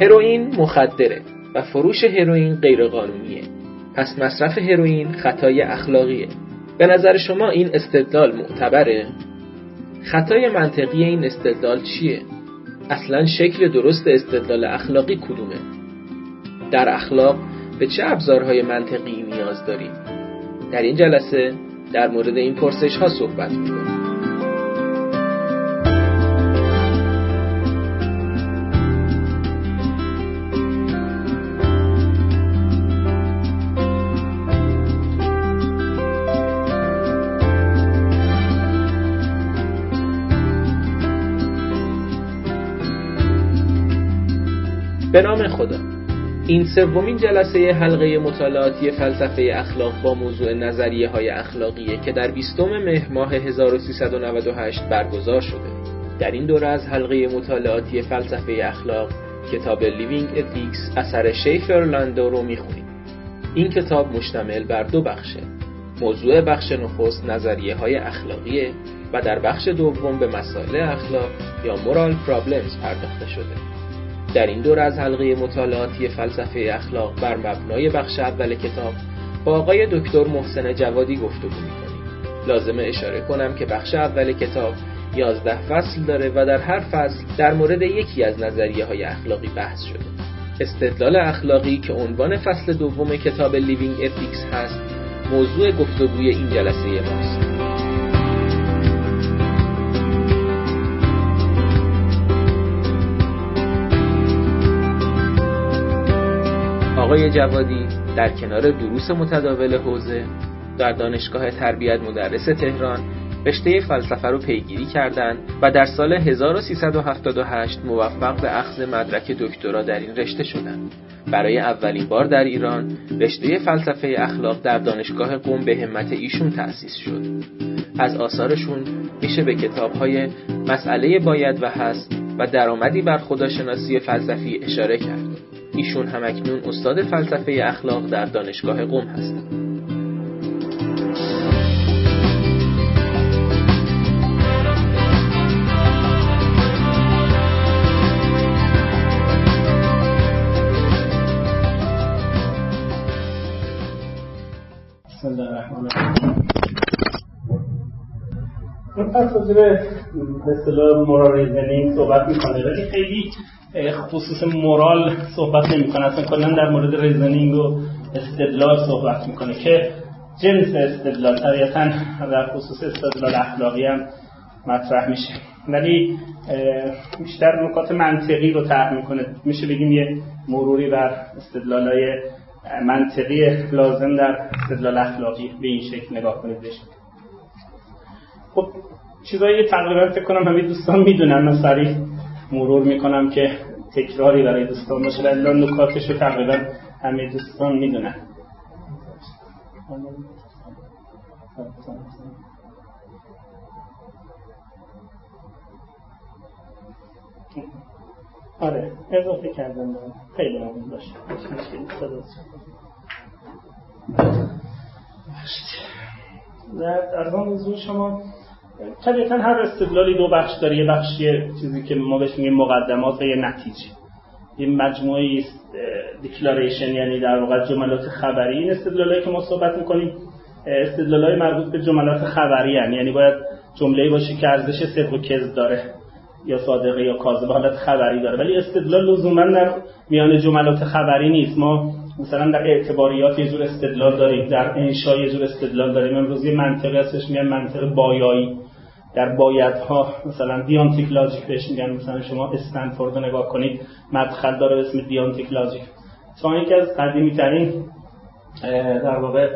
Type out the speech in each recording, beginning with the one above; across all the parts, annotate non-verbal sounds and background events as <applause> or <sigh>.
هروئین مخدره و فروش هروئین غیرقانونیه. پس مصرف هروئین خطای اخلاقیه. به نظر شما این استدلال معتبره؟ خطای منطقی این استدلال چیه؟ اصلا شکل درست استدلال اخلاقی کدومه؟ در اخلاق به چه ابزارهای منطقی نیاز داریم؟ در این جلسه در مورد این پرسش ها صحبت می‌کنیم. به نام خدا. این سومین جلسه حلقه مطالعاتی فلسفه اخلاق با موضوع نظریه های اخلاقیه که در 20 مهر ماه 1398 برگزار شده. در این دوره از حلقه مطالعاتی فلسفه اخلاق کتاب Living Ethics اثر شیفر لاندو رو می‌خونیم. این کتاب مشتمل بر دو بخشه موضوع بخش نخست نظریه های اخلاقیه و در بخش دوم به مسائل اخلاق یا moral problems پرداخته شده. در این دور از حلقه مطالعاتی فلسفه اخلاق بر مبنای بخش اول کتاب با آقای دکتر محسن جوادی گفتگو می‌کنیم. لازمه اشاره کنم که بخش اول کتاب 11 فصل داره و در هر فصل در مورد یکی از نظریه های اخلاقی بحث شده. استدلال اخلاقی که عنوان فصل دوم کتاب Living Ethics هست موضوع گفتگوی این جلسه ماست. آقای جوادی در کنار دروس متداول حوزه در دانشگاه تربیت مدرس تهران رشته فلسفه رو پیگیری کردند و در سال 1378 موفق به اخذ مدرک دکترا در این رشته شدند. برای اولین بار در ایران رشته فلسفه اخلاق در دانشگاه قم به همت ایشون تأسیس شد. از آثارشون میشه به کتابهای مسئله باید و هست و درآمدی بر خداشناسی فلسفی اشاره کرد. ایشون همکنون استاد فلسفه اخلاق در دانشگاه قم هستند. این فصل به اصطلاح مورال ریزنینگ صحبت می‌کنه ولی خیلی خصوص moral صحبت نمی‌کنه اصلا کلا در مورد reasoning و استدلال صحبت می‌کنه که جنس استدلال طبیعتا در خصوص استدلال اخلاقی هم مطرح میشه. ولی بیشتر نکات منطقی رو طرح می‌کنه. میشه بگیم یه مروری بر های منطقی لازم در استدلال اخلاقی به این شکل نگاه کنید بشه خب چیزایی تقریبا فکر کنم همه دوستان می‌دونن. من سریع مرور می‌کنم که تکراری برای دوستان باشه. ولی نکاتش رو تقریبا همه دوستان می‌دونن. آره اضافه کردن خیلی مهم باشه. در موضوع شما طبیعتا هر استدلالی دو بخش داره. یه بخشی چیزی که ما بهش میگیم مقدمات و یه نتیجه. یه مجموعه دیکلاریشن یعنی در واقع جملات خبری. این استدلالایی که ما صحبت می‌کنیم استدلالای مربوط به جملات خبری هن. یعنی باید جمله باشه که ارزش صدق و کذب داره یا صادقه یا کاذب حالت خبری داره. ولی استدلال لزوما در میان جملات خبری نیست. ما مثلا در اعتباریات یه جور استدلال داریم در انشا یه جور استدلال داریم. امروز یه منطقه هستش میگن منطق بایایی. در بایدها مثلا دیانتیک لاجیک بهش میگن مثلا شما استنفورد رو نگاه کنید مدخل داره اسم دیانتیک لاجیک تا یکی از قدیمی ترین در واقع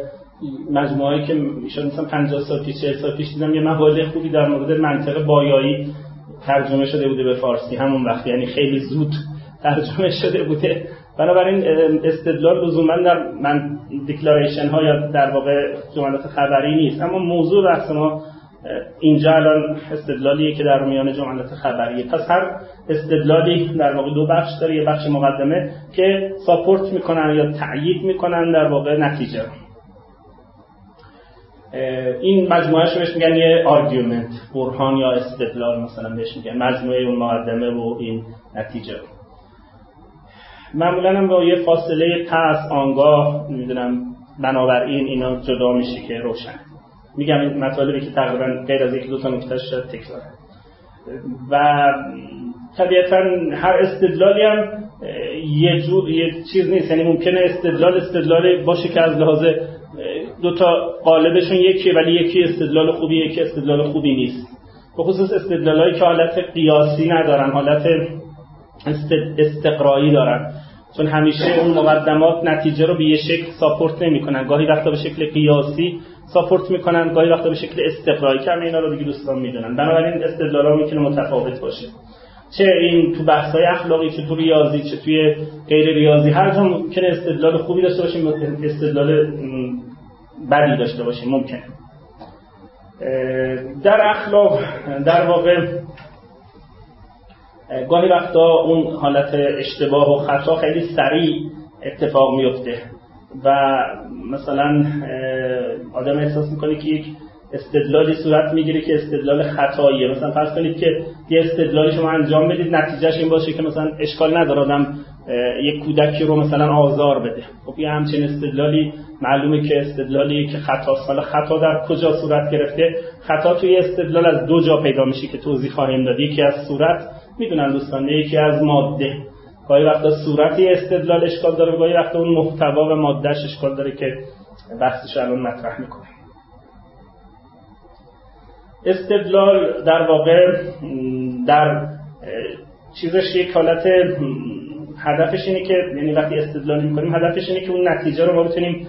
مجموعه که می‌شد مثلا 50 سال پیش 40 سال پیش دیدم یه مقاله خوبی در مورد منطق بایایی ترجمه شده بوده به فارسی همون وقت یعنی خیلی زود ترجمه شده بوده. بنابراین استدلال لزوما در میان declaration ها یا در واقع جملات خبری نیست. اما موضوع بحث ما اینجا الان استدلالیه که در میان جملات خبریه. پس هر استدلالی در واقع دو بخش داره یه بخش مقدمه که support می‌کنن یا تأیید می‌کنن در واقع نتیجه. این مجموعه بهش میگن یه argument برهان یا استدلال مثلا بهش میگن. مجموعه اون مقدمه و این نتیجه. معمولا هم با یه فاصله پس آنگاه نمی‌دونم بنابراین اینا جدا میشه که روشن. میگم این مطالبی که تقریبا غیر از یک دو تا نکته شد تکرار. و طبیعتا هر استدلالی هم یه جور یه چیز نیست. یعنی ممکنه استدلال استدلال باشه که از لحاظ دو تا قالبشون یکی ولی یکی استدلال خوبی یکی استدلال خوبی نیست. به خصوص استدلالایی که حالت قیاسی ندارن حالت استقرایی دارن. چون همیشه اون مقدمات نتیجه رو به یه شکل ساپورت نمی‌کنن. گاهی وقتا به شکل قیاسی ساپورت می‌کنن گاهی وقتا به شکل استقرایی که اینا رو دیگه دوستان می‌دونن. بنابراین استدلال می‌تونه متفاوت باشه. چه این تو بحث های اخلاقی چه تو ریاضی چه توی غیر ریاضی هر جا ممکنه استدلال خوبی داشته باشیم استدلال بدی داشته باشیم ممکنه در اخلاق در واقع گاهی وقتا اون حالت اشتباه و خطا خیلی سریع اتفاق میفته و مثلا آدم احساس می‌کنه که یک استدلالی صورت می‌گیره که استدلال خطاییه. مثلا فرض کنید که یه استدلالی شما انجام بدید نتیجهش این باشه که مثلا اشکال نداره آدم یک کودکی رو مثلا آزار بده. خب یه همچین استدلالی معلومه که استدلالی که خطا حالا خطا در کجا صورت گرفته؟ خطا توی استدلال از دو جا پیدا میشه که توضیح خواهیم داد. یکی از صورت می‌دونن دوستان یکی از ماده. گاهی وقتا صورتی استدلال اشکال داره گاهی وقتا اون محتوا و مادهش اشکال داره که بحثش الان مطرح می‌کنه. استدلال در واقع در چیزش یک حالت هدفش اینه که یعنی وقتی استدلال می‌کنیم هدفش اینه که اون نتیجه رو ما بتونیم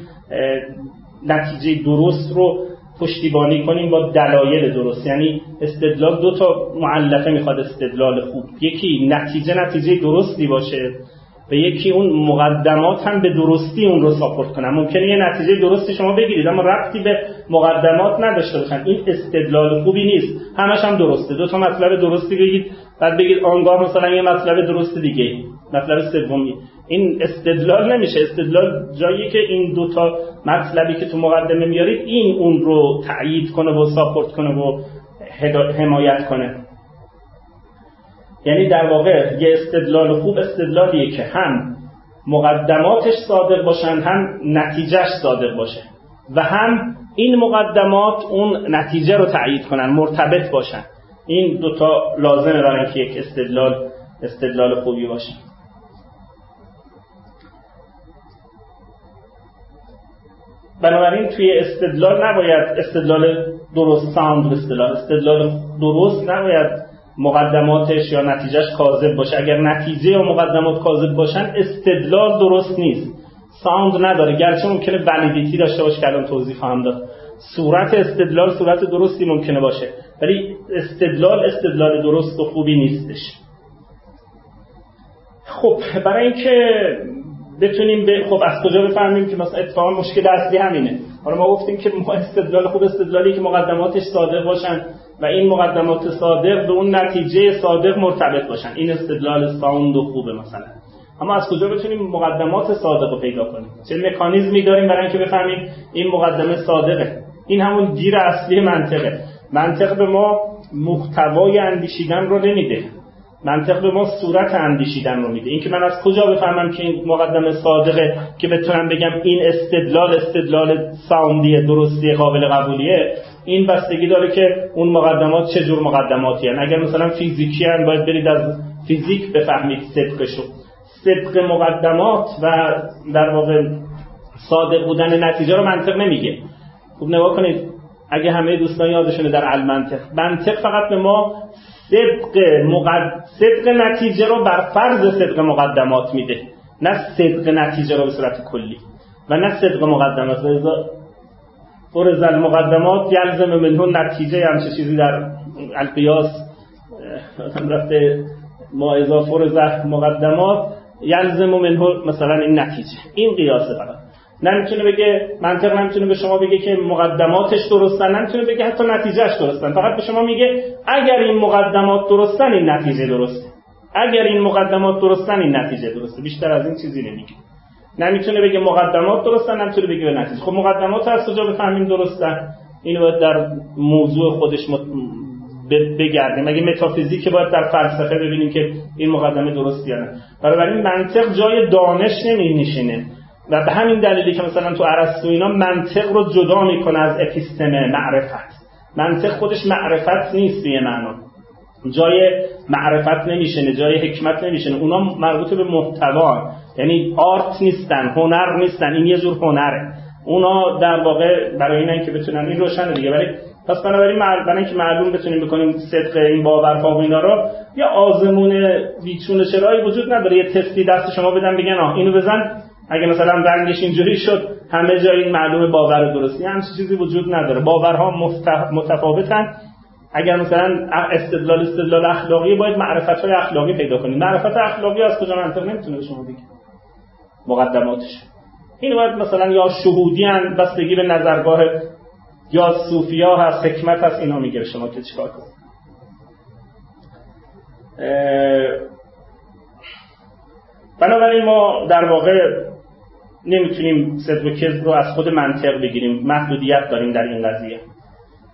نتیجه درست رو پشتیبانی کنیم با دلایل درست. یعنی استدلال دو تا معلفه می‌خواد استدلال خوب. یکی نتیجه نتیجه درستی باشه و یکی اون مقدمات هم به درستی اون رو ساپورت کنن. ممکنه یه نتیجه درستی شما بگیرید اما ربطی به مقدمات نداشته باشن. این استدلال خوبی نیست. همش هم درسته. دو تا مطلب درستی بگید. بعد بگید آنگاه مثلا یه مطلب درست دیگه. مطلب سومی. این استدلال نمیشه. استدلال جایی که این دو تا مطلبی که تو مقدمه میارید این اون رو تایید کنه و ساپورت کنه و حمایت کنه. یعنی در واقع یه استدلال خوب استدلالیه که هم مقدماتش صادق باشن هم نتیجهش صادق باشه و هم این مقدمات اون نتیجه رو تایید کنن مرتبط باشن. این دوتا لازمه برای که یک استدلال استدلال خوبی باشه. بنابراین توی استدلال نباید استدلال درست sound استدلال استدلال درست نباید مقدماتش یا نتیجهش کاذب باشه. اگر نتیجه یا مقدمات کاذب باشن استدلال درست نیست. sound نداره. گرچه ممکنه validity داشته باشه که الان توضیح خواهم داد. صورت استدلال صورت درستی ممکنه باشه ولی استدلال استدلال درست و خوبی نیستش. خب برای اینکه بتونیم به خب از کجا بفهمیم که مثلا اتفاقا مشکل اصلی همینه؟ حالا ما گفتیم که ما استدلال خوب استدلالی که مقدماتش صادق باشن و این مقدمات صادق به اون نتیجه صادق مرتبط باشن. این استدلال ساوند و خوبه مثلا. اما از کجا بتونیم مقدمات صادق رو پیدا کنیم؟ چه مکانیزمی داریم برای اینکه بفهمیم این مقدمه صادقه؟ این همون گیر اصلی منطقه. منطق به ما محتوای اندیشیدن رو نمیده. منطق به ما صورت اندیشیدن رو میده. اینکه من از کجا بفهمم که این مقدمه صادقه که بتونم بگم این استدلال استدلال ساوندی درستی قابل قبولیه این بستگی داره که اون مقدمات چه جور مقدماتی هن. اگر مثلا فیزیکی هن باید برید از فیزیک بفهمید صدقشو. صدق مقدمات و در واقع صادق بودن نتیجه رو منطق نمیگه. خوب نگاه کنید اگه همه دوستان یادشونه در علم منطق. فقط به ما صدق, مقد... صدق نتیجه رو بر فرض صدق مقدمات میده. نه صدق نتیجه رو به صورت کلی. و نه صدق مقدمات. فرز المقدمات یلزم منه نتیجه همچه چیزی در القیاس. رفته ما اذا فرز مقدمات. یلزم منه مثلا این نتیجه. این قیاسه فقط نمی‌تونه بگه منطق نمی‌تونه به شما بگه که مقدماتش درستن نمی‌تونه بگه حتی نتیجهش درستن. فقط به شما میگه اگر این مقدمات درستن این نتیجه درسته. اگر این مقدمات درستن این نتیجه درسته. بیشتر از این چیزی نمیگه. نمی‌تونه بگه مقدمات درستن نمی‌تونه بگه به نتیجه. خب مقدمات از کجا بفهمیم درستن. اینو باید در موضوع خودش بگردیم. مگه متافیزیک باید در فلسفه ببینیم که این مقدمه درست یا نه. منطق جای دانش نمی و به همین دلیلی که مثلا تو ارسطو اینا منطق رو جدا می‌کنه از اپیستمه معرفت. منطق خودش معرفت نیست به معنا. جای معرفت نمیشنه جای حکمت نمیشنه اونا مربوط به محتوا. یعنی آرت نیستن هنر نیستن. این یه جور هنره. اونا در واقع برای اینن که بتونن این روشن دیگه. ولی پس بنابراین برای اینکه معلوم بتونیم بکنیم صدق این باورها و اینا رو یا آزمون بیچون چرایی وجود نداره. یه تستی دست شما بدن بگن آه اینو بزن. اگه مثلا رنگش اینجوری شد همه جای این معلوم باور درستی همچین چیزی وجود نداره. باورها متفاوتن. اگر مثلا استدلال استدلال اخلاقی باید معرفت های اخلاقی پیدا کنید معرفت اخلاقی از کجا منطق نمی‌تونه شما بگید مقدماتش. این باید مثلا یا شهودی هن بستگی به نظرگاه یا صوفیا هست حکمت هست اینا می‌گیره شما که چیکار کنید بنابراین ما در واقع نمی‌تونیم صدق و کذب رو از خود منطق بگیریم. محدودیت داریم در این قضیه.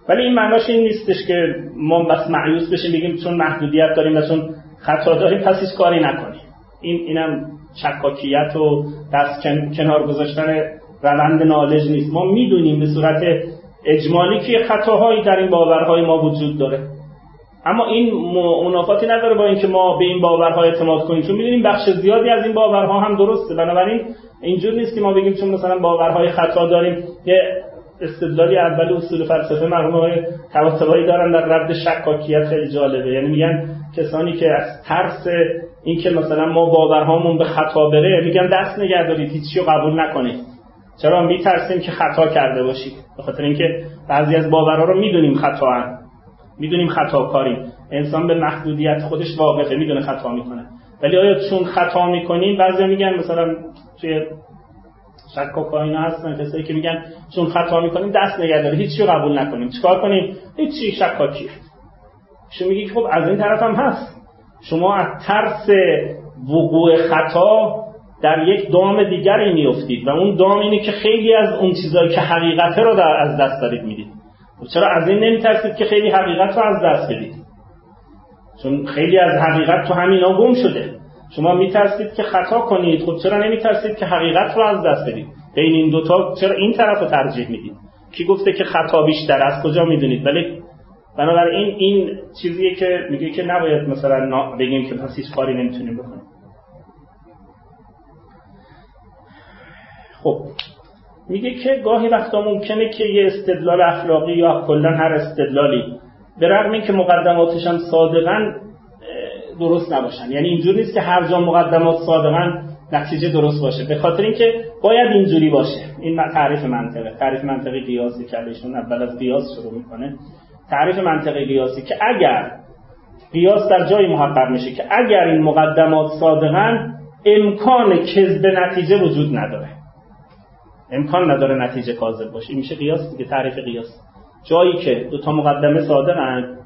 ولی این معناش این نیستش که ما بس معیوس بشیم بگیم چون محدودیت داریم و چون خطا داریم پس هیچ کاری نکنیم. این اینم شکاکیت و دست کنار گذاشتن روند نالج نیست. ما می‌دونیم به صورت اجمالی که خطاهایی در این باورهای ما وجود داره. اما این منافاتی نداره با اینکه ما به این باورها اعتماد کنیم چون می‌دونیم بخش زیادی از این باورها هم درسته. بنابراین اینجور نیست که ما بگیم چون مثلا باورهای خطا داریم یه استدلالی اول اصول فلسفه مرحوم های دارن در رد شکاکیت خیلی جالبه. یعنی میگن کسانی که از ترس اینکه مثلا ما باورهامون به خطا بره میگن دست نگه دارید هیچی رو قبول نکنید. چرا میترسیم که خطا کرده باشید به خاطر اینکه بعضی از باورها رو می‌دونیم خطا هن. می‌دونیم خطا کاریم انسان به محدودیت خودش واقفه می‌دونه خطا می‌کنه. ولی آیا چون خطا می‌کنیم بعضی میگن مثلا توی شکاکا اینا هستن کسایی که میگن چون خطا می‌کنیم دست نگه داره. هیچی قبول نکنیم. چیکار کنیم؟ هیچی. شکاکیه شما میگی خب از این طرف هم هست. شما از ترس وقوع خطا در یک دام دیگری میفتید و اون دام اینه که خیلی از اون چیزایی که حقیقته رو در از دست دارید می‌دید. خب چرا از این نمیترسید که خیلی حقیقت رو از دست بدید؟ چون خیلی از حقیقت تو همینا گم شده. شما میترسید که خطا کنید. خب چرا نمیترسید که حقیقت رو از دست بدید؟ بین این دوتا چرا این طرف رو ترجیح می‌دید؟ کی گفته که خطا بیشتر از کجا می‌دونید؟ ولی بنابراین این چیزیه که میگه که نباید مثلا بگیم که پس هیچ کاری نمی‌تونیم بکنیم. خب میگه که گاهی وقتا ممکنه که یه استدلال اخلاقی یا کلا هر استدلالی به رغم که مقدماتش هم صادقا درست نباشن. یعنی اینجوری نیست که هر جا مقدمات صادقا نتیجه درست باشه. به خاطر اینکه باید اینجوری باشه. این تعریف منطقه. تعریف منطقی قیاسی که ایشون اول از قیاس شروع می‌کنه. تعریف منطقی قیاسی که اگر قیاس در جای محقق میشه که اگر این مقدمات صادقا امکان کذب نتیجه وجود نداره. امکان نداره نتیجه کاذب باشه. این میشه قیاس دیگه تعریف قیاس. جایی که دو تا مقدمه صادقن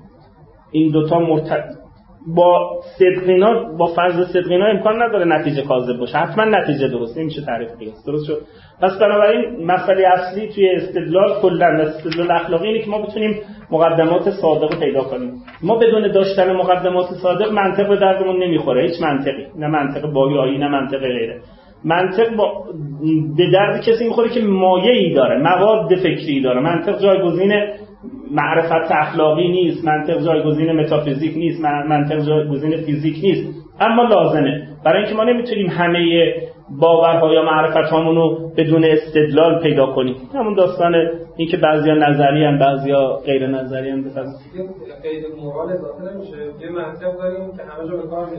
این دوتا مرت... با صدقینا با فرض صدقینا امکان نداره نتیجه کاذب باشه. حتما نتیجه درست نمیشه تعریف قیاس. درست شد؟ پس بنابراین مسئله اصلی توی استدلال کلا استدلال اخلاقی اینه که ما بتونیم مقدمات صادق پیدا کنیم. ما بدون داشتن مقدمات صادق منطق به دردمون نمی‌خوره هیچ منطقی. نه منطق بایایی نه منطق غیره. منطق با به درد کسی می‌خوره که مایه داره مواد فکری داره. منطق جایگزین معرفت اخلاقی نیست منطق جایگزین متافیزیک نیست منطق جایگزین فیزیک نیست. اما لازمه. برای اینکه ما نمی‌تونیم همه باورها یا معرفت رو بدون استدلال پیدا کنیم. همون داستان اینکه بعضیا نظری هم بعضیا غیر نظری هم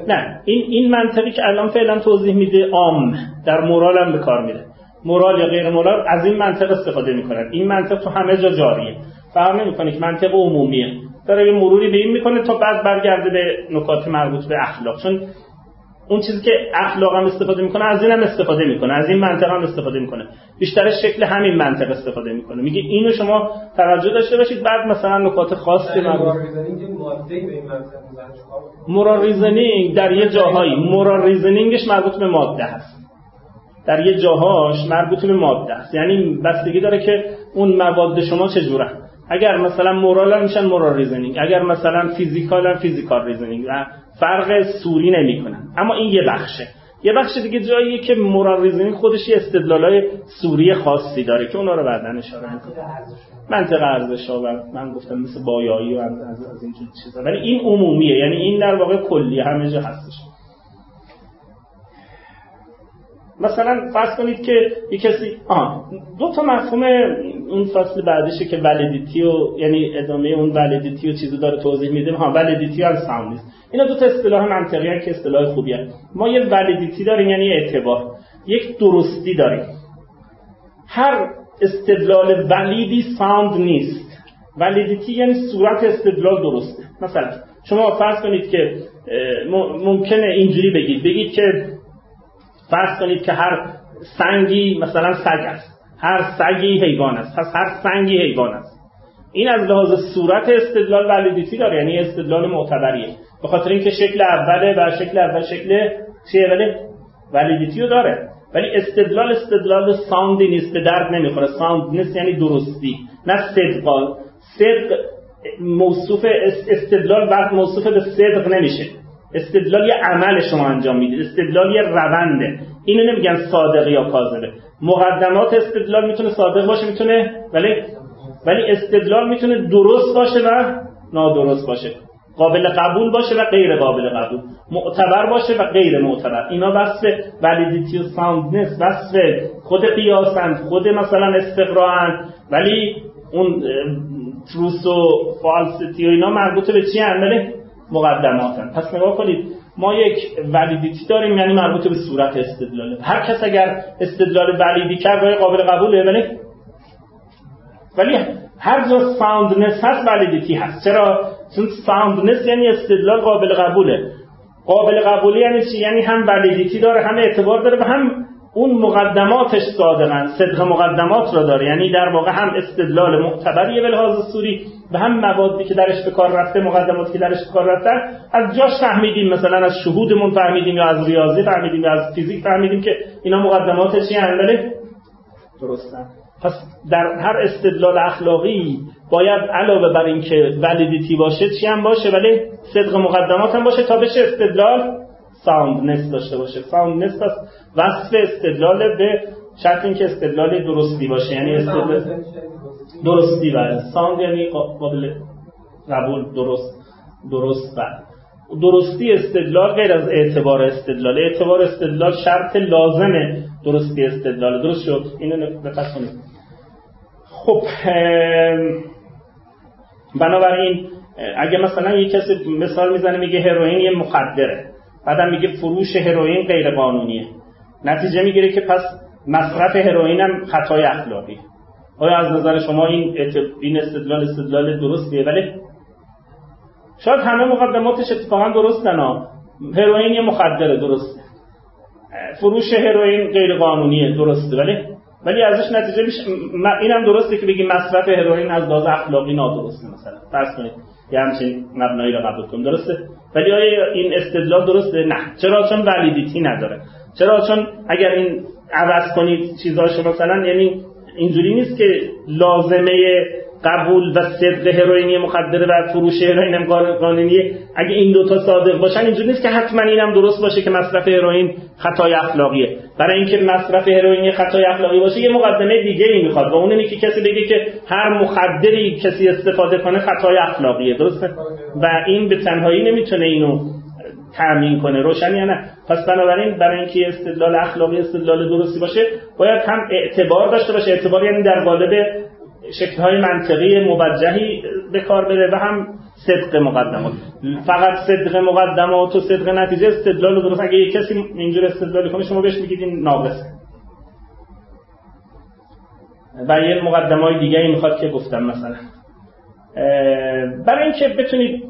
نه. این این منطقی که الان فعلا توضیح میده عام. در مورال هم به کار میره. مورال یا غیر مورال از این منطق استفاده می‌کنن. این منطق تو همه جا جاریه. فرق نمی‌کنه که منطق عمومیه. داره یه مروری به این می‌کنه تا بعد برگرده به نکات مربوط به اخلاق. چون اون چیزی که اخلاق هم استفاده می‌کنه از این هم استفاده می‌کنه از این منطق هم استفاده می‌کنه. بیشتر شکل همین منطق استفاده می‌کنه. میگه اینو شما توجه داشته باشید. بعد مثلا نکات خاص که moral reasoning در یه جاهایی. moral reasoning ش مربوط به ماده هست. در یه جاهاش مربوط به ماده است یعنی بستگی داره که اون مواد شما چجورن اگر مثلا moral هم میشن moral reasoning. اگر مثلا physical هم physical reasoning. فرق صوری نمی‌کنن اما این یه بخشه. یه بخش دیگه جاییه که moral reasoning خودش یه استدلالای صوری خاصی داره که اونا رو بعدا اشاره می‌کنه. منطق ارزش. ها و من گفتم مثل بایایی و از, از این چیزا. ولی این عمومیه. یعنی این در واقع کلی همه جا هستش. مثلا فرض کنید که یه کسی آه. دو تا مفهوم اون فصل بعدشه که validity و یعنی ادامه اون validity و چیزی داره توضیح میده. ها validity هم sound نیست. اینا دو تا اصطلاح منطقی که اصطلاح خوبی هست. ما یه ولیدیتی داریم یعنی اعتبار. یک درستی داریم. هر استدلال ولیدی ساوند نیست. ولیدیتی یعنی صورت استدلال درسته مثلا شما فرض کنید که ممکنه اینجوری بگید. بگید که فرض کنید که هر سنگی مثلا سگ است. هر سگی حیوان است. پس هر سنگی حیوان است. این از لحاظ صورت استدلال ولیدیتی داره یعنی استدلال معتبریه. به خاطر اینکه شکل اوله و شکل اول شکل چیه؟ ولی ولیدیتی رو داره. ولی استدلال استدلال ساندی نیست به درد نمی‌خوره. ساند نیست یعنی درستی نه صدق. صدق موصوف استدلال وقت موصوف به صدق نمیشه. استدلال یه عمل شما انجام می‌دید. استدلال یه رونده. اینو نمیگن صادق یا کاذبه. مقدمات استدلال می‌تونه صادق باشه می‌تونه ولی ولی استدلال می‌تونه درست باشه و نادرست باشه. قابل قبول باشه و غیر قابل قبول. معتبر باشه و غیر معتبر. اینا وصف validity و soundness وصف خود قیاسند خود مثلا استقراءند. ولی اون truth و falsity و اینا مربوط به چی هم مقدماتن. پس نگاه کنید ما یک validity داریم یعنی مربوط به صورت استدلاله. هر کس اگر استدلال valid ی کرد قابل قبوله ولی ولی هر جا soundness هست validity هست. چرا؟ چون soundness یعنی استدلال قابل قبوله. قابل قبولی یعنی چی؟ یعنی هم validity داره هم اعتبار داره و هم اون مقدماتش صادقن صدق مقدمات را داره. یعنی در واقع هم استدلال معتبریه به لحاظ صوری و هم موادی که درش به کار رفته مقدماتی که درش به کار رفتن. از جاش فهمیدیم مثلا از شهودمون فهمیدیم یا از ریاضی فهمیدیم یا از فیزیک فهمیدیم که اینا مقدماتش چی بله؟ درستن. پس در هر استدلال اخلاقی باید علاوه بر اینکه validity باشه چی هم باشه؟ ولی صدق مقدمات هم باشه تا بشه استدلال soundness داشته باشه. soundness پس وصف استدلال به شرط اینکه استدلال درستی باشه یعنی استدلال درستی بله sound یعنی قابل قبول درست درست بله درستی استدلال غیر از اعتبار استدلال. اعتبار استدلال شرط لازم درستی استدلال. درست شد؟ اینو دقت کنید. خب بنابراین اگه مثلا یه کسی مثال می‌زنه میگه هروئین یه مخدره بعدم میگه فروش هروئین غیر قانونیه نتیجه می‌گیره که پس مصرف هروئین هم خطای اخلاقی. آیا از نظر شما این این استدلال استدلال درستیه؟ ولی شاید همه مقدماتش اتفاقا درستن ها هروئین یه مخدره درسته فروش هروئین غیر قانونیه درسته. ولی ولی ازش نتیجه میشه اینم درسته که بگی مصرف هروئین از لحاظ اخلاقی نادرسته مثلا. فرض کنید یه همچین مبنایی رو قبول کنیم درسته. ولی آیا این استدلال درسته؟ نه. چرا؟ چون ولیدیتی نداره. چرا؟ چون اگر این عوض کنید چیزاشو مثلا یعنی اینجوری نیست که لازمه قبول و صدق هروئینی مخدره و فروش هروئین هم قانونیه اگه این دوتا صادق باشن اینجوری نیست که حتما اینم درست باشه که مصرف هروئین خطای اخلاقیه. برای اینکه مصرف هروئین خطای اخلاقی باشه یه مقدمه دیگه ای می‌خواد و اون اینه که کسی بگه که هر مخدری کسی استفاده کنه خطای اخلاقیه درسته؟ و این به تنهایی نمی‌تونه اینو تامین کنه. روشن نه؟ پس بنابراین برای اینکه استدلال اخلاقی استدلال درستی باشه باید هم اعتبار داشته باشه. اعتبار یعنی در قالب شکل‌های منطقی موجهی به کار بره و هم صدق مقدمات فقط صدق مقدمات و صدق نتیجه استدلال درست. اگه یک کسی اینجور استدلال کنه شما بهش میگید این ناقصه و یه مقدمه دیگه ای می‌خواد که گفتم مثلا. برای اینکه بتونید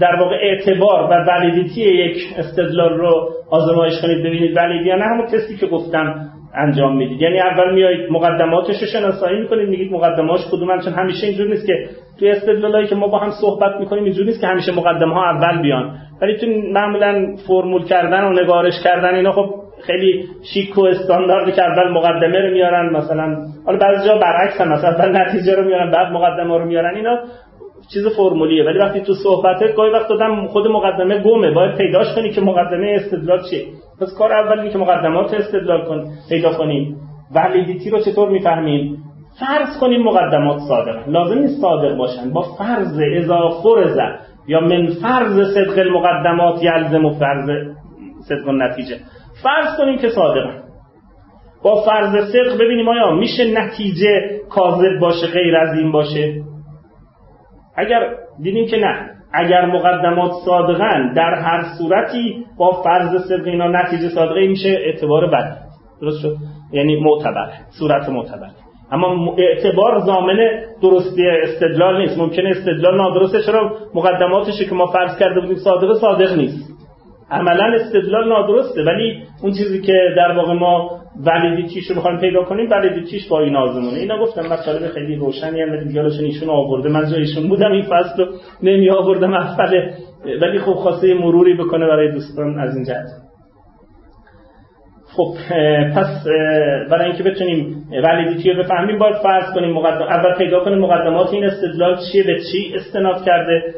در واقع اعتبار و ولیدیتی یک استدلال رو آزمایش کنید ببینید ولیدی یا نه همون تستی که گفتم انجام می‌دید. یعنی اول میایید مقدماتش رو شناسایی می‌کنید میگید مقدماش کدومن چون همیشه اینجور نیست که توی استدلالایی که ما با هم صحبت می‌کنیم اینجور نیست که همیشه مقدمه ها اول بیان. ولی تو معمولا فرمول کردن و نگارش کردن اینا خب خیلی شیک و استاندارد که اول مقدمه رو میارن مثلا حالا بعضی جا برعکس هم مثلا اول نتیجه رو میارن بعد مقدمه رو میارن اینا چیز فرمولیه. ولی وقتی تو صحبته گاهی وقت دادم خود مقدمه گمه باید پیداش کنی که مقدمه استدلال چیه. پس کار اولی که مقدمات استدلال کن پیدا کنیم ولیدیتی رو چطور می‌فهمیم فرض کنیم مقدمات صادق. لازم نیست صادق باشن. با فرض اذا فرض یا من فرض صدق المقدمات یلزم و فرض صدق نتیجه فرض کنیم که صادقن. با فرض صدق ببینیم آیا میشه نتیجه کاذب باشه غیر از این باشه؟ اگر دیدیم که نه. اگر مقدمات صادقن در هر صورتی با فرض صدق اینا نتیجه صادقه میشه اعتبار بد. درست شد؟ یعنی معتبر صورت معتبر. اما اعتبار زامن درستی استدلال نیست. ممکنه استدلال نادرسته چرا مقدماتش که ما فرض کرده بودیم صادقه صادق نیست. عملا استدلال نادرسته ولی اون چیزی که در واقع ما ولیدیتیش رو بخوایم پیدا کنیم ولیدیتیش با این آزمونه. اینا گفتم مطالب خیلی روشنی هم دیگرشون ایشون آورده من جایشون بودم این فصل رو نمی آوردم افله ولی خب خواسته مروری بکنه برای دوستان از این جهت. خب پس برای اینکه بتونیم ولیدیتی رو بفهمیم باید فرض کنیم مقدم اول پیدا کنیم مقدمات این استدلال چیه به چی استناد کرده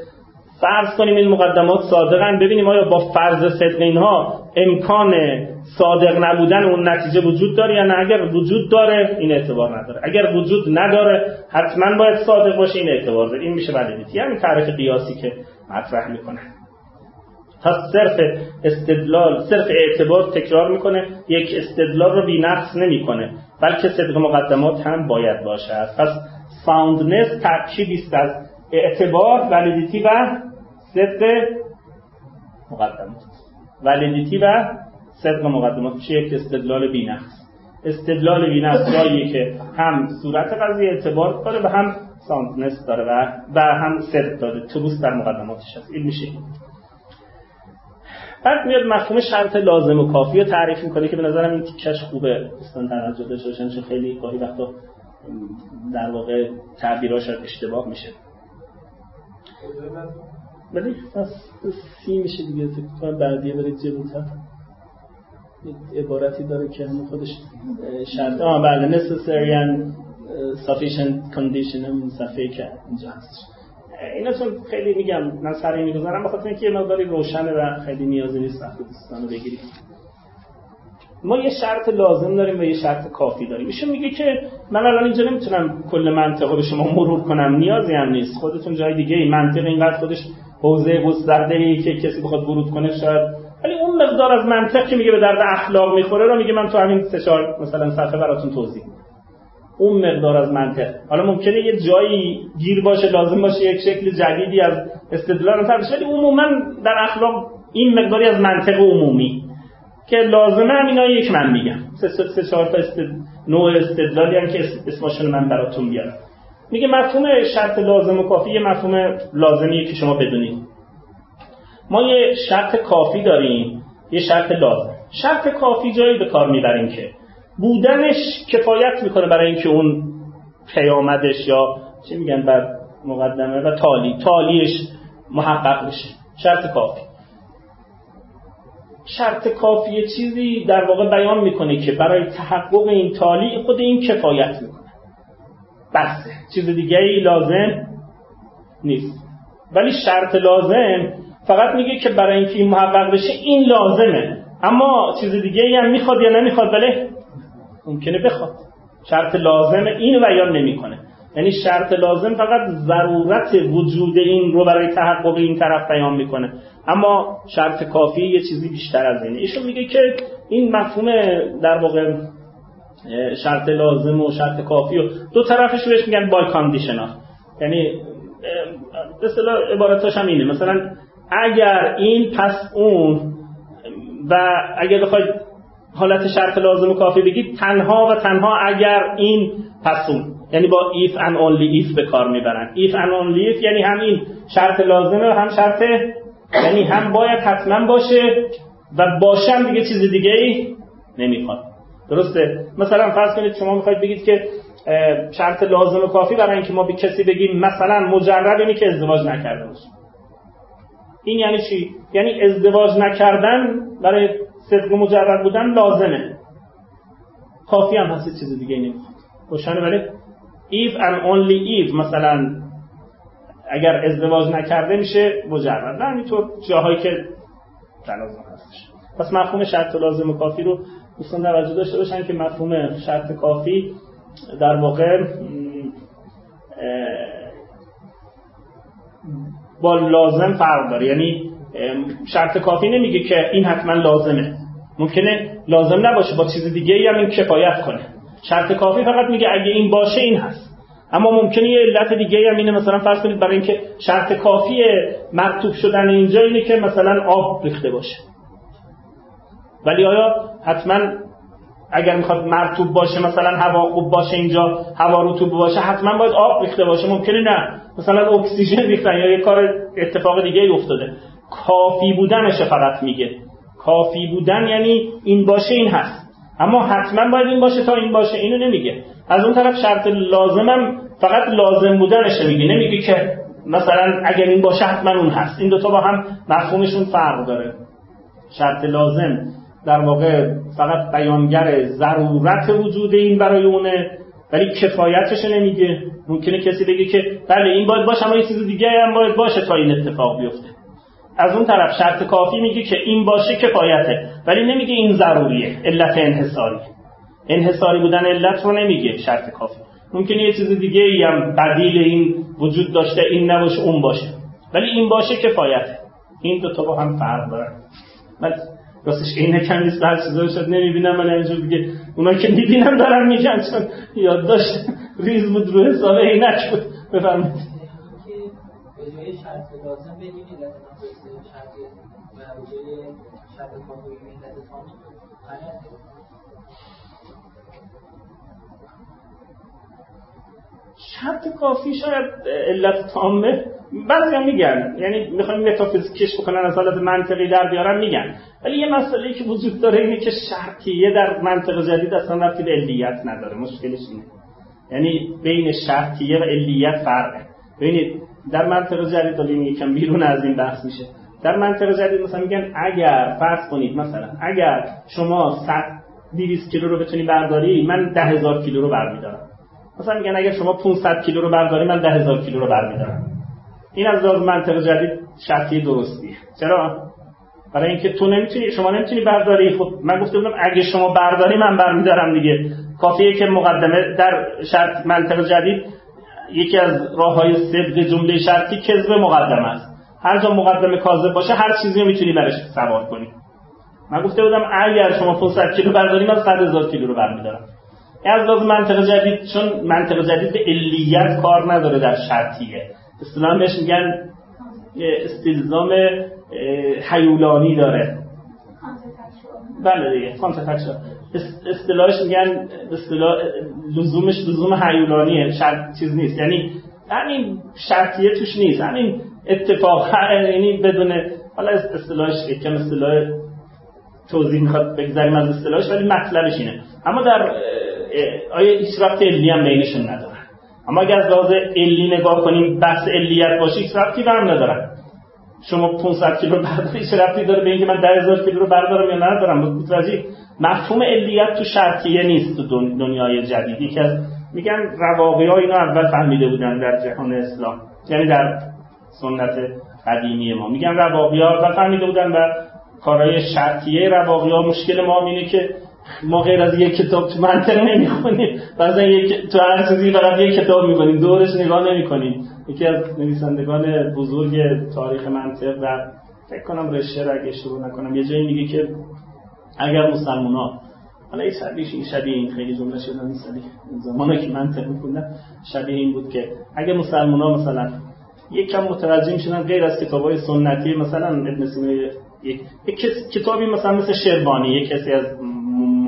فرض کنیم این مقدمات صادقن. ببینیم آیا با فرض صدق اینها امکان صادق نبودن اون نتیجه وجود داره یا نه؟ اگر وجود داره این اعتبار نداره. اگر وجود نداره حتما باید صادق باشه این اعتبار داره. این میشه ولیدیتی یعنی تعریف قیاسی که مطرح می‌کنه. پس صرف استدلال صرف اعتبار تکرار می‌کنه. یک استدلال رو بی نقص نمی‌کنه. بلکه صدق مقدمات هم باید باشد پس soundness ترکیبی است از اعتبار validity و صدق مقدمات. validity و صدق مقدمات. چه یک استدلال بینقص؟ استدلال بینقص جاییه که هم صورت قضیه اعتبار داره و هم soundness داره و, و هم صدق داره truth در مقدماتش هست. این میشه. بعد میاد مفهوم شرط لازم و کافی رو تعریف می‌کنه که به نظرم این تیکش خوبه. دوستان توجه داشته باشن چون خیلی گاهی وقتا در واقع تعبیراش اشتباه میشه. ولی پس سی میشه دیگه. فکر بعدیه برید جلوتر. عبارتی داره که همون خودش شرط آه بله necessary and sufficient condition همین صفحه که اینجا هست اینا چون خیلی میگم من سری می‌گذارم بخاطر اینکه یه مقداری روشنه و خیلی نیازی نیست وقت دوستان بگیرید ما یه شرط لازم داریم و یه شرط کافی داریم. ایشون میگه که من الان اینجا نمی‌تونم کل منطقه به شما مرور کنم. نیازی هم نیست. خودتون جای دیگه ای منطق اینقدر خودش حوزه گسترده ای که کسی بخواد ورود کنه شاید. ولی اون مقدار از منطق که میگه به درد اخلاق می‌خوره رو میگه من تو همین سه چهار مثلا صفحه براتون توضیح اون مقدار از منطق. حالا ممکنه یه جایی گیر باشه لازم باشه یک شکل جدیدی از استدلال رو ولی عموما در اخلاق این مقداری از منطق عمومی که لازمه هم یک من میگم. سه سه چهار تا است... نوع استدلالی هم که اسمشون من براتون بیارم میگه مفهوم شرط لازم و کافی یه مفهوم لازمیه که شما بدونید ما یه شرط کافی داریم یه شرط لازم. شرط کافی جایی به کار می‌بریم که بودنش کفایت می‌کنه برای اینکه اون پیامدش یا چی میگن بر مقدمه و تالی تالیش محقق بشه. شرط کافی. شرط کافی چیزی در واقع بیان می‌کنه که برای تحقق این تالی خود این کفایت می‌کنه. بسه چیز دیگه ای لازم نیست. ولی شرط لازم فقط میگه که برای اینکه این محقق بشه این لازمه. اما چیز دیگه هم می‌خواد یا نمی‌خواد؟ بله. ممکنه بخواد. شرط لازم این بیان نمی‌کنه. یعنی شرط لازم فقط ضرورت وجود این رو برای تحقق این طرف بیان می‌کنه. اما شرط کافی یه چیزی بیشتر از اینه. ایشون میگه که این مفهوم در واقع شرط لازم و شرط کافی و دو طرفش بهش میگن بای کاندیشنال یعنی اصطلاح عبارتاش هم اینه. مثلا اگر این پس اون و اگر بخواید حالت شرط لازم و کافی بگید تنها و تنها اگر این پس اون. یعنی با if and only if به کار می‌برن. if and only if یعنی هم این شرط لازمه و هم شرط یعنی هم باید حتما باشه و باشم دیگه چیز دیگه ای نمی‌خواد. درسته؟ مثلا فرض کنید شما می‌خواید بگید که شرط لازم و کافی برای اینکه ما به کسی بگیم مثلا مجرد اینی که ازدواج نکرده باشه. این یعنی چی؟ یعنی ازدواج نکردن برای صدق مجرد بودن لازمه. کافی هم هست چیز دیگه نمی‌خواد روشنه ولی if and only if مثلا اگر ازدواج نکرده میشه مجرد. نه همینطور جاهایی که لازم هستش. پس مفهوم شرط لازم و کافی رو دوستان توجه داشته باشن که مفهوم شرط کافی در واقع با لازم فرق داره. یعنی شرط کافی نمیگه که این حتما لازمه. ممکنه لازم نباشه با چیز دیگه هم این کفایت کنه. شرط کافی فقط میگه اگه این باشه این هست. اما ممکنه یه علت دیگه هم اینه مثلا فرض کنید برای اینکه شرط کافی مکتوب شدن اینجا اینه که مثلا آب ریخته باشه. ولی آیا حتما اگر می‌خواد مرتوب باشه مثلا هوا خوب باشه اینجا هوا رطوب باشه حتما باید آب ریخته باشه؟ ممکنه نه. مثلا اکسیژن ریختن یا یه کار اتفاق دیگه افتاده. کافی بودنش فقط میگه. کافی بودن یعنی این باشه این هست. اما حتما باید این باشه تا این باشه اینو نمیگه. از اون طرف شرط لازمم فقط لازم بودنش میگه. نمیگه که مثلا اگر این باشه حتما اون هست. این دوتا با هم مفهومشون فرق داره. شرط لازم. در واقع فقط بیانگر ضرورت وجود این برای اونه ولی کفایتش نمیگه. ممکنه کسی بگه که بله این باید باشه اما یه چیز دیگه هم باید باشه تا این اتفاق بیفته. از اون طرف شرط کافی میگه که این باشه کفایته ولی نمیگه این ضروریه علت انحصاری. انحصاری بودن علت رو نمیگه شرط کافی. ممکنه یه چیز دیگه هم بدیل این وجود داشته این نباشه اون باشه. ولی این باشه کفایته. این دو تا با هم فرق دارن. راستش عینه کم نیست بعض چیزا شد نمی‌بینم ولی اینجور دیگه اونا که می‌بینم دارن میگن چون یادداشت ریز بود رو حساب عینک بود. شرط شرط کافی شاید علت تامه. بعضی هم میگن یعنی می‌خوایم متافیزیکش بکنن از حالت منطقی در بیارن میگن. ولی یه مسئله که وجود داره اینه که شرطیه در منطق جدید اصلا رفتی به علیت نداره مشکلش اینه. یعنی بین شرطیه و علیت فرقه. ببینید در منطق جدید داریم یکم بیرون از این بحث میشه. در منطق جدید مثلا میگن اگر فرض کنید مثلا اگر شما 100 200 کیلو رو بتونی برداری من 10000 کیلو رو برمیدارم. مثلا میگن اگر شما 500 کیلو رو برداری من 10000 کیلو رو برمیدارم. این از لحاظ منطق جدید شرطی درستیه چرا؟ برای اینکه تو نمی‌تونی شما نمی‌تونی برداری. خب من گفته بودم اگه شما برداری من برمیدارم دیگه. کافیه که مقدمه در شرط منطق جدید یکی از راه های صدق جمله شرطی کذب مقدمه است. هر جا مقدمه کاذب باشه هر چیزی رو می‌تونی برش سوار کنی. من گفته بودم اگر شما 500 کیلو برداری من 100 هزار کیلو رو برمیدارم. از لحاظ منطق جدید چون منطق جدید به علیت کار نداره در شرطیه. اصطلاحا بهش میگن استلزام حیولانی داره. بله دیگه اصطلاحش میگن اصطلاح لزومش لزوم حیولانیه شرط چیز نیست. یعنی همین شرطیه توش نیست. همین اتفاق <laughs> یعنی بدون حالا اصطلاحش یکم اصطلاح توضیح می‌خواد بگذاریم از اصطلاحش ولی مطلبش اینه. اما در آیا هیچ وقت علمی هم بینشون نداره. اما اگر از لحاظ علی نگاه کنیم بحث علیت باشه هیچ ربطی برم ندارن. شما 500 کیلو برداری چه ربطی داره به اینکه من 10000 کیلو رو بردارم یا ندارم؟ متوجه مفهوم علیت تو شرطیه نیست تو دنیای جدید. یکی از میگن رواقی ها اینا اول فهمیده بودن در جهان اسلام یعنی در سنت قدیمی ما. میگن رواقی ها اول فهمیده بودن و کارهای شرطیه رواقی ها مشکل ما اینه که ما غیر از یک کتاب تو منطق نمی‌خونیم. بعضا یک تو هر چیزی فقط یک کتاب می‌کنیم دورش نگاه نمی‌کنیم. یکی از نویسندگان بزرگ تاریخ منطق و فکر کنم رشته اگه اشتباه نکنم یه جایی میگه که اگر مسلمان ها حالا این شبیه این شبیه این خیلی جمله شده نیست زمانی که منطق میخوندم شبیه این بود که اگه مسلمان ها مثلا یک کم متوجه می‌شدن غیر از کتاب های سنتی مثلا ابن سینا یک کتابی مثلا مثل شربانی یک کسی از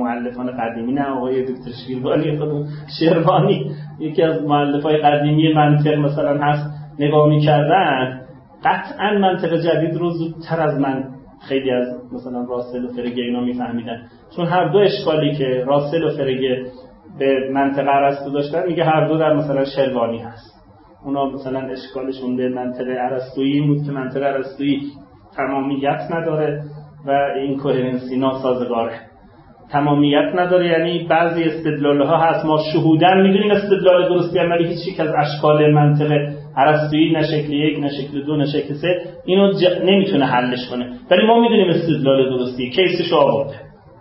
معلفان قدیمی نه آقای دکتر شیروانی خود شیروانی. یکی از معلفای قدیمی منطق مثلا هست نگاه می‌کردن. قطعا منطق جدید رو زودتر از من خیلی از مثلا راسل و فرگه اینا میفهمیدن. چون هر دو اشکالی که راسل و فرگه به منطقه عرستو داشتن میگه هر دو در مثلا شروانی هست. اونا مثلا اشکالشون به منطقه عرستویی بود که منطقه عرستویی تمامیت نداره و این کوهرنسی ناسازگاره. تمامیت نداره. یعنی بعضی استدلال ها هست. ما شهودن می‌دونیم استدلال درستی ولی هیچ یک از اشکال منطق ارسطویی نه شکل یک نه شکل دو نه شکل سه اینو نمی‌تونه حلش کنه. ولی ما می‌دونیم استدلال درستی. کیسش آورده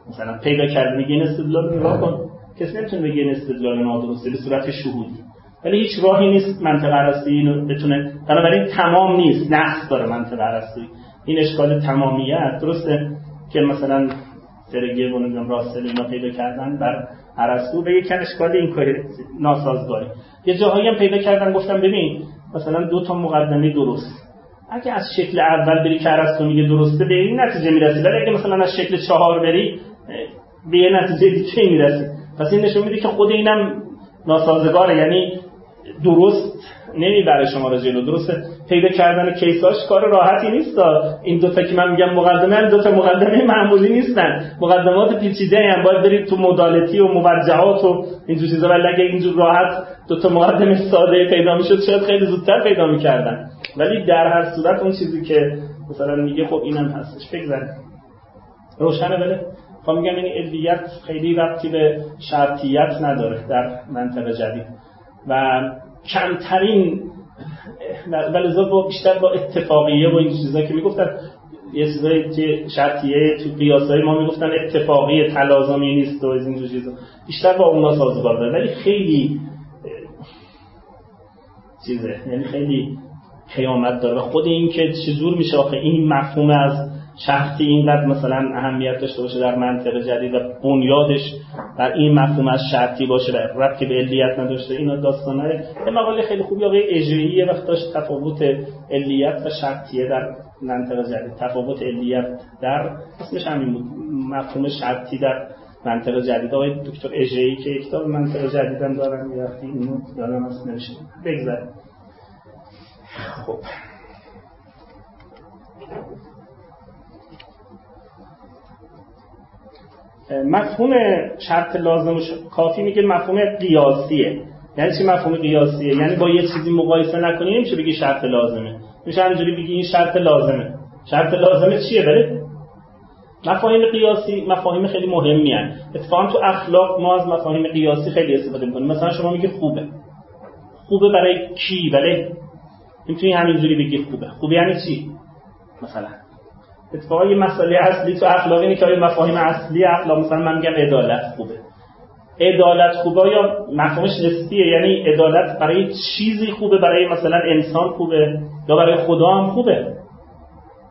مثلا پیدا کرد میگه این استدلال نگاه کن. کسی نمی‌تونه بگه این استدلال نادرسته به صورت شهودی ولی هیچ راهی نیست منطق ارسطویی اینو بتونه. بنابراین تمام نیست. نقص داره منطق ارسطویی این اشکال تمامیت درسته که مثلا سرگی و نمی‌دونم راسل اینا پیدا کردن بر ارسطو به یک اشکال این کار ناسازگاری. یه جاهایی هم پیدا کردن گفتم ببین مثلا دو تا مقدمه درست. اگه از شکل اول بری که ارسطو میگه درسته به این نتیجه می‌رسی. ولی اگه مثلا از شکل چهار بری به یه نتیجه دیگه می‌رسی. پس این نشون میده که خود اینم ناسازگاره یعنی درست. نمی‌بره شما رو جلو درسته؟ پیدا کردن کیساش کار راحتی نیست این دوتا که من میگم مقدمه دو تا مقدمه معمولی نیستن. مقدمات پیچیده هم باید برید تو مدالتی و موجهات و اینجور چیزا. ولی اگه اینجور راحت دو تا مقدمه ساده پیدا می‌شد شاید خیلی زودتر پیدا می‌کردن. ولی در هر صورت اون چیزی که مثلا میگه خب اینم هستش. بگذارید روشنه بله؟ خب میگم این علیت خیلی ربطی به شرطیت نداره در منطقه جدید. و کمترین ولی با بیشتر با اتفاقیه و این چیزا که می‌گفتن. یه چیزایی که شرطیه تو قیاسای ما می‌گفتن اتفاقی تلازمی نیست و از این چیزا. بیشتر با اونا سازگار داره ولی خیلی چیزه. یعنی خیلی قیامت داره و خود این که چجور میشه آخه این مفهوم از شخصی اینقدر مثلا اهمیت داشته باشه در منطقه جدید و بنیادش در این مفهوم از شرطی باشه و رب که به علیت نداشته اینا داستانه. یه مقاله خیلی خوبی آقای اجری وقت داشت تفاوت علیت و شرطیه در منطقه جدید. تفاوت علیت در اسمش همین بود. مفهوم شرطی در منطقه جدید. آقای دکتر اجری که کتاب منطقه جدیدم دارن وقتی اینو یادم هست نوشته بگذاریم. خب. مفهوم شرط لازم کافی میگه مفهوم قیاسیه. یعنی چی مفهوم قیاسیه؟ یعنی با یه چیزی مقایسه نکنی نمیشه بگی شرط لازمه. میشه همینجوری بگی این شرط لازمه. شرط لازمه چیه؟ بله؟ مفاهیم قیاسی مفاهیم خیلی مهمی هست اتفاقا تو اخلاق ما از مفاهیم قیاسی خیلی استفاده می‌کنیم. مثلا شما میگی خوبه. خوبه برای کی؟ بله؟ می‌تونی همینجوری بگی خوبه. خوبه یعنی چی؟ مثلا. اتفاقا یه مسئله اصلی تو اخلاق اینه که مفاهیم اصلی اخلاق مثلا من میگم عدالت خوبه. عدالت خوبه یا مفهومش نسبیه؟ یعنی عدالت برای چیزی خوبه؟ برای مثلا انسان خوبه؟ یا برای خدا هم خوبه؟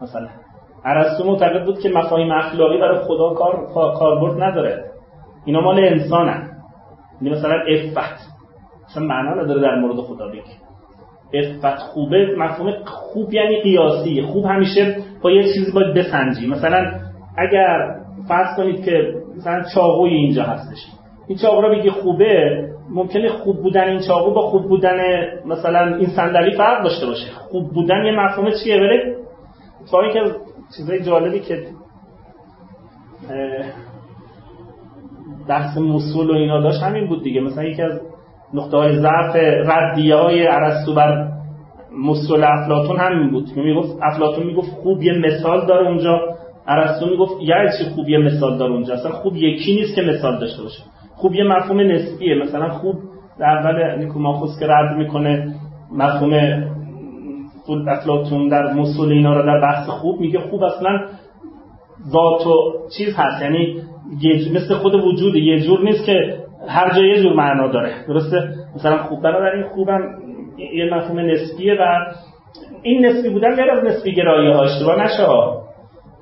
مثلا. ارسطو معتقد بود که مفاهیم اخلاقی برای خدا کار کاربرد نداره. اینا مال انسانن. یعنی مثلا افت مثلا معنا نداره در مورد خدا بگی. افت خوبه مفهوم خوب یعنی قیاسی. خوب همیشه با یه چیزی باید بسنجی مثلا اگر فرض کنید که مثلا چاقوی اینجا هستش. این چاقو رو بگی خوبه ممکنه خوب بودن این چاقو با خوب بودن مثلا این صندلی فرق داشته باشه. خوب بودن یه مفهوم چیه؟ بره تا که چیزای جالبی که بحث مصول و اینا داشت همین بود دیگه. مثلا یکی از نقطه های ضعف ردیه های عرستو بر مصول افلاتون همین بود. می‌گفت افلاتون می‌گفت خوب یه مثال داره اونجا. ارسطو می‌گفت یعنی چی خوب یه مثال داره اونجا. اصلا خوب یکی نیست که مثال داشته باشه. خوب یه مفهوم نسبیه. مثلا خوب در اول نیکوماخوس که رد می‌کنه مفهوم فول افلاتون در مصول اینا رو در بحث خوب میگه. خوب اصلا ذات و چیز هست. یعنی مثل خود وجود یه جور نیست که هر جای یه جور معنا داره. درسته؟ مثلا خوب. بنابراین خوبم یه مفهوم نسبیه و این نسبی بودن غیر از نسبی گرایی ها اشتباه نشه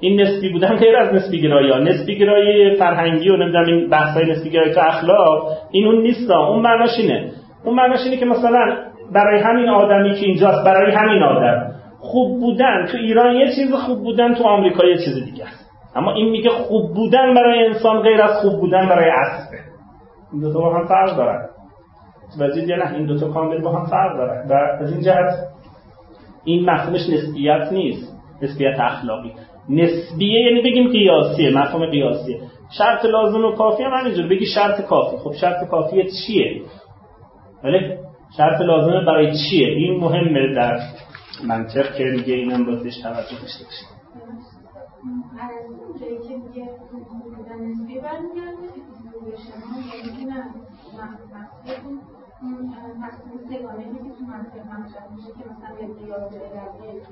این نسبی بودن غیر از نسبی گرایی ها. نسبی گرایی فرهنگی و نمی‌دونم این بحثای نسبی گرایی تو اخلاق این اون نیست اون معناش اینه. اون معناش اینه که مثلا برای همین آدمی که اینجاست برای همین آدم. خوب بودن. تو ایران یه چیز خوب بودن تو آمریکا یه چیز دیگه است. اما این میگه خوب بودن برای انسان غیر از خوب بودن برای اسبه این دو هم فرق دارن. توجه یا نه این دو تا کامل با هم فرق دارن و از این جهت این مفهومش نسبیت نیست نسبیت اخلاقی. نسبیه یعنی بگیم قیاسیه مفهوم قیاسیه. شرط لازم و کافی هم همینجور. بگی شرط کافی. خب شرط کافی چیه؟ ولی شرط لازمه برای چیه؟ این مهمه در منطق که میگه اینم باید بهش توجه داشته باشید